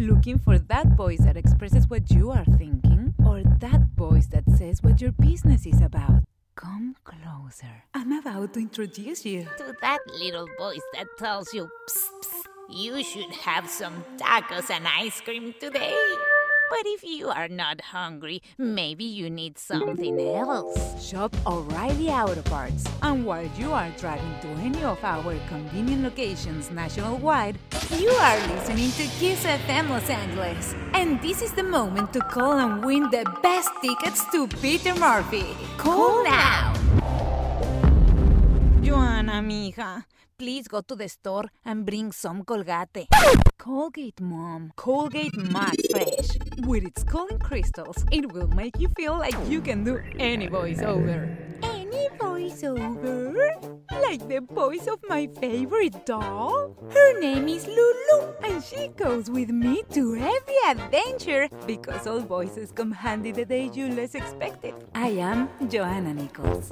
Looking for that voice that expresses what you are thinking? Or that voice that says what your business is about? Come closer. I'm about to introduce you to that little voice that tells you, psst, psst, you should have some tacos and ice cream today. But if you are not hungry, maybe you need something else. Shop O'Reilly Auto Parts. And while you are driving to any of our convenient locations nationwide, you are listening to Kiss FM Los Angeles. And this is the moment to call and win the best tickets to Peter Murphy. Call now! Mija. Please go to the store and bring some Colgate. Colgate Mom. Colgate Max Fresh. With its cooling crystals, it will make you feel like you can do any voiceover. Any voiceover? Like the voice of my favorite doll? Her name is Lulu, and she goes with me to every adventure because all voices come handy the day you least expect it. I am Jhoana Nichols.